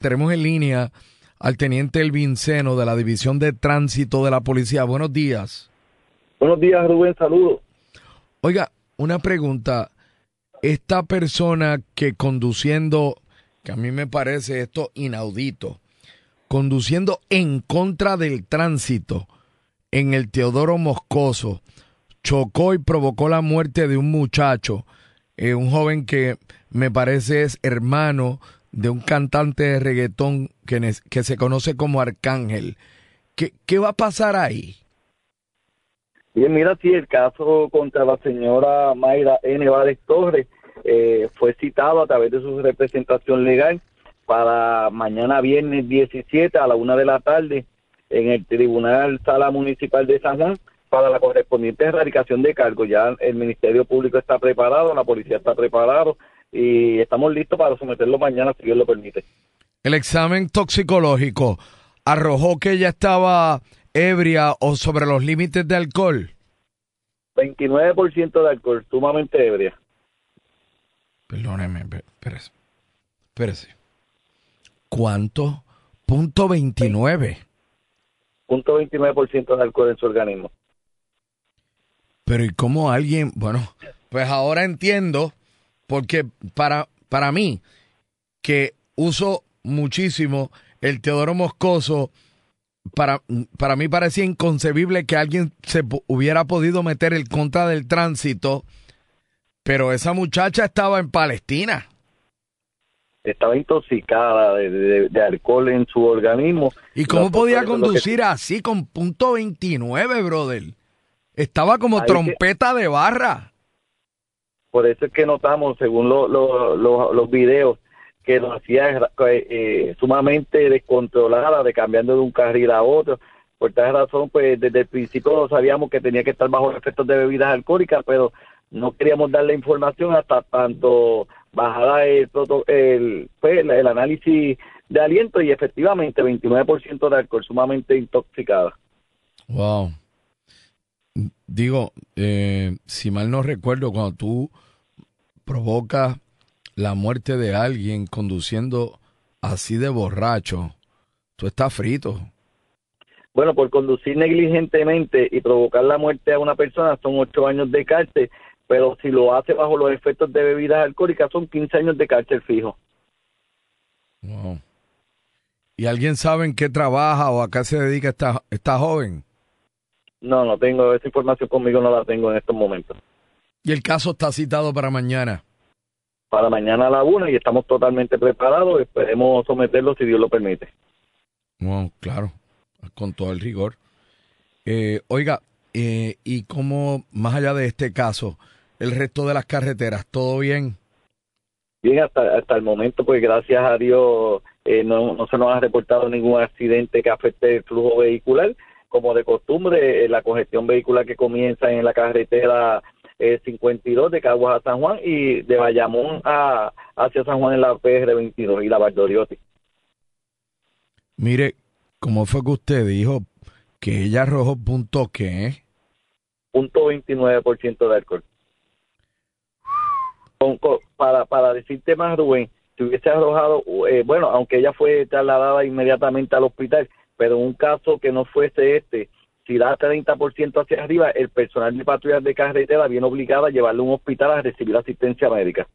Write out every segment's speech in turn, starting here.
Tenemos en línea al teniente Elvin Seno de la División de Tránsito de la Policía. Buenos días. Buenos días, Rubén. Saludos. Oiga, una pregunta. Esta persona que conduciendo, que a mí me parece esto inaudito, conduciendo en contra del tránsito en el Teodoro Moscoso, chocó y provocó la muerte de un muchacho, eh, un joven que me parece es hermano de un cantante de reggaetón que, que se conoce como Arcángel. ¿Qué, ¿Qué va a pasar ahí? Bien, mira, si el caso contra la señora Mayra N. Vázquez Torres eh, fue citado a través de su representación legal para mañana viernes 17 a la una de la tarde en el Tribunal Sala Municipal de San Juan para la correspondiente erradicación de cargos. Ya el Ministerio Público está preparado, la policía está preparado y estamos listos para someterlo mañana si Dios lo permite. El examen toxicológico arrojó que ella estaba ebria o sobre los límites de alcohol. 29% de alcohol, sumamente ebria. Perdóneme, espérese. Espérese. ¿Cuánto? Punto 29. Punto 29% de alcohol en su organismo. Pero ¿y cómo alguien? Bueno, pues ahora entiendo, porque para, para mí, que uso muchísimo el Teodoro Moscoso, para, para mí parecía inconcebible que alguien se hubiera podido meter en contra del tránsito, pero esa muchacha estaba en Palestina estaba intoxicada de, alcohol en su organismo. ¿Y cómo podía conducir así con punto 29, brother? Estaba como trompeta de barra. Por eso es que notamos, según los videos, que lo hacía eh, eh, sumamente descontrolada, de cambiando de un carril a otro. Por tal razón, pues desde el principio sabíamos que tenía que estar bajo efectos de bebidas alcohólicas, pero no queríamos darle información hasta tanto bajada el, el, pues, el análisis de aliento y efectivamente 29% de alcohol sumamente intoxicada. Wow. Digo, eh, si mal no recuerdo, cuando tú provocas la muerte de alguien conduciendo así de borracho, tú estás frito. Bueno, por conducir negligentemente y provocar la muerte a una persona son ocho años de cárcel pero si lo hace bajo los efectos de bebidas alcohólicas son 15 años de cárcel fijo. ¿Y alguien sabe en qué trabaja o a qué se dedica esta, esta joven? No, no tengo esa información conmigo, no la tengo en estos momentos. ¿Y el caso está citado para mañana? Para mañana a la una y estamos totalmente preparados. Esperemos someterlo si Dios lo permite. Bueno, claro, con todo el rigor. Eh, oiga, eh, ¿y cómo, más allá de este caso, el resto de las carreteras? ¿Todo bien? Bien, hasta, hasta el momento, pues gracias a Dios eh, no, no se nos ha reportado ningún accidente que afecte el flujo vehicular. Como de costumbre, eh, la congestión vehicular que comienza en la carretera 52 de Caguas a San Juan y de Bayamón a, hacia San Juan en la PR 22 y la Valdoriotti. Mire, ¿cómo fue que usted dijo que ella arrojó punto qué? Punto 29% de alcohol para, para decirte más, Rubén, si hubiese arrojado, eh, bueno, aunque ella fue trasladada inmediatamente al hospital, pero en un caso que no fuese este, si da 30% hacia arriba, el personal de patrullas de carretera viene obligado a llevarle a un hospital a recibir asistencia médica.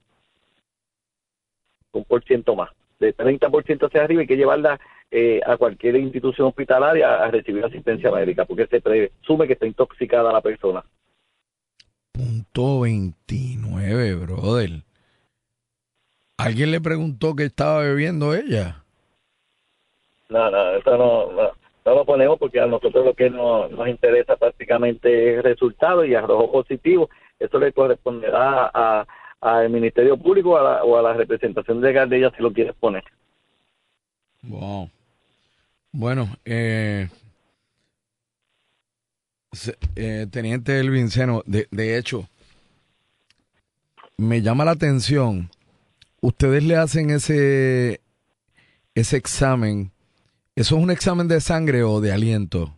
Un por ciento más. De 30% hacia arriba hay que llevarla eh, a cualquier institución hospitalaria a recibir asistencia médica, porque se presume que está intoxicada la persona. Punto 29, brother. ¿Alguien le preguntó qué estaba bebiendo ella? No, no, eso no, no, lo ponemos porque a nosotros lo que nos, nos interesa prácticamente es resultado y arrojo positivo. Eso le corresponderá al Ministerio Público o a la representación legal de ella si lo quieres poner. Wow. Bueno, eh, eh, Teniente Elvin Seno, de, de hecho, me llama la atención, ustedes le hacen ese, ese examen, ¿eso es un examen de sangre o de aliento?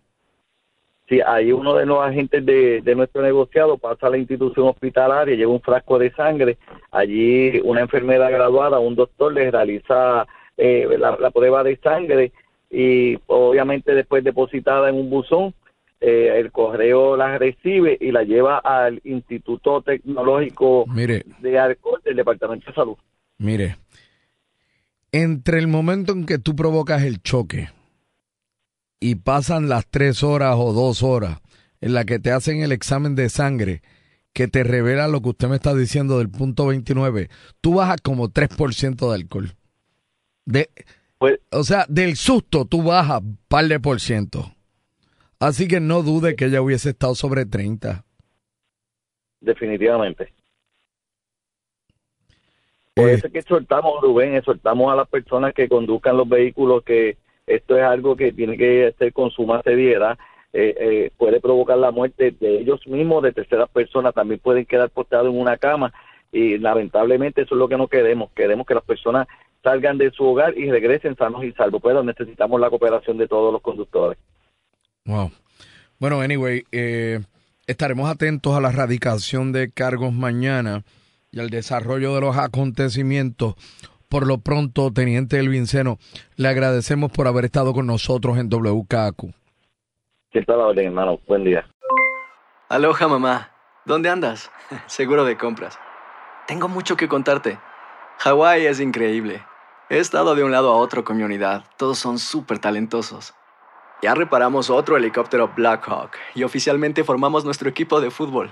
Sí, ahí uno de los agentes de, de, nuestro negociado pasa a la institución hospitalaria, lleva un frasco de sangre, allí una enfermera graduada, un doctor le realiza eh, la, prueba de sangre y obviamente después depositada en un buzón, eh, el correo la recibe y la lleva al Instituto Tecnológico de Alcohol del Departamento de Salud. Mire, entre el momento en que tú provocas el choque y pasan las tres horas o dos horas en la que te hacen el examen de sangre que te revela lo que usted me está diciendo del punto 29, tú bajas como 3% de alcohol. De, pues, o sea, del susto tú bajas par de por ciento. Así que no dude que ella hubiese estado sobre 30. Definitivamente. Por eso es que exhortamos, Rubén, exhortamos a las personas que conduzcan los vehículos que esto es algo que tiene que ser con suma seriedad. Eh, eh, puede provocar la muerte de ellos mismos, de terceras personas, también pueden quedar postrados en una cama y lamentablemente eso es lo que no queremos. Queremos que las personas salgan de su hogar y regresen sanos y salvos, pero necesitamos la cooperación de todos los conductores. Wow. Bueno, anyway, eh, estaremos atentos a la radicación de cargos mañana y al desarrollo de los acontecimientos. Por lo pronto, Teniente El Vinceno, le agradecemos por haber estado con nosotros en está la orden, hermano. Buen día. Aloha, mamá. ¿Dónde andas? Seguro de compras. Tengo mucho que contarte. Hawái es increíble. He estado de un lado a otro con mi unidad. Todos son súper talentosos. Ya reparamos otro helicóptero Blackhawk y oficialmente formamos nuestro equipo de fútbol.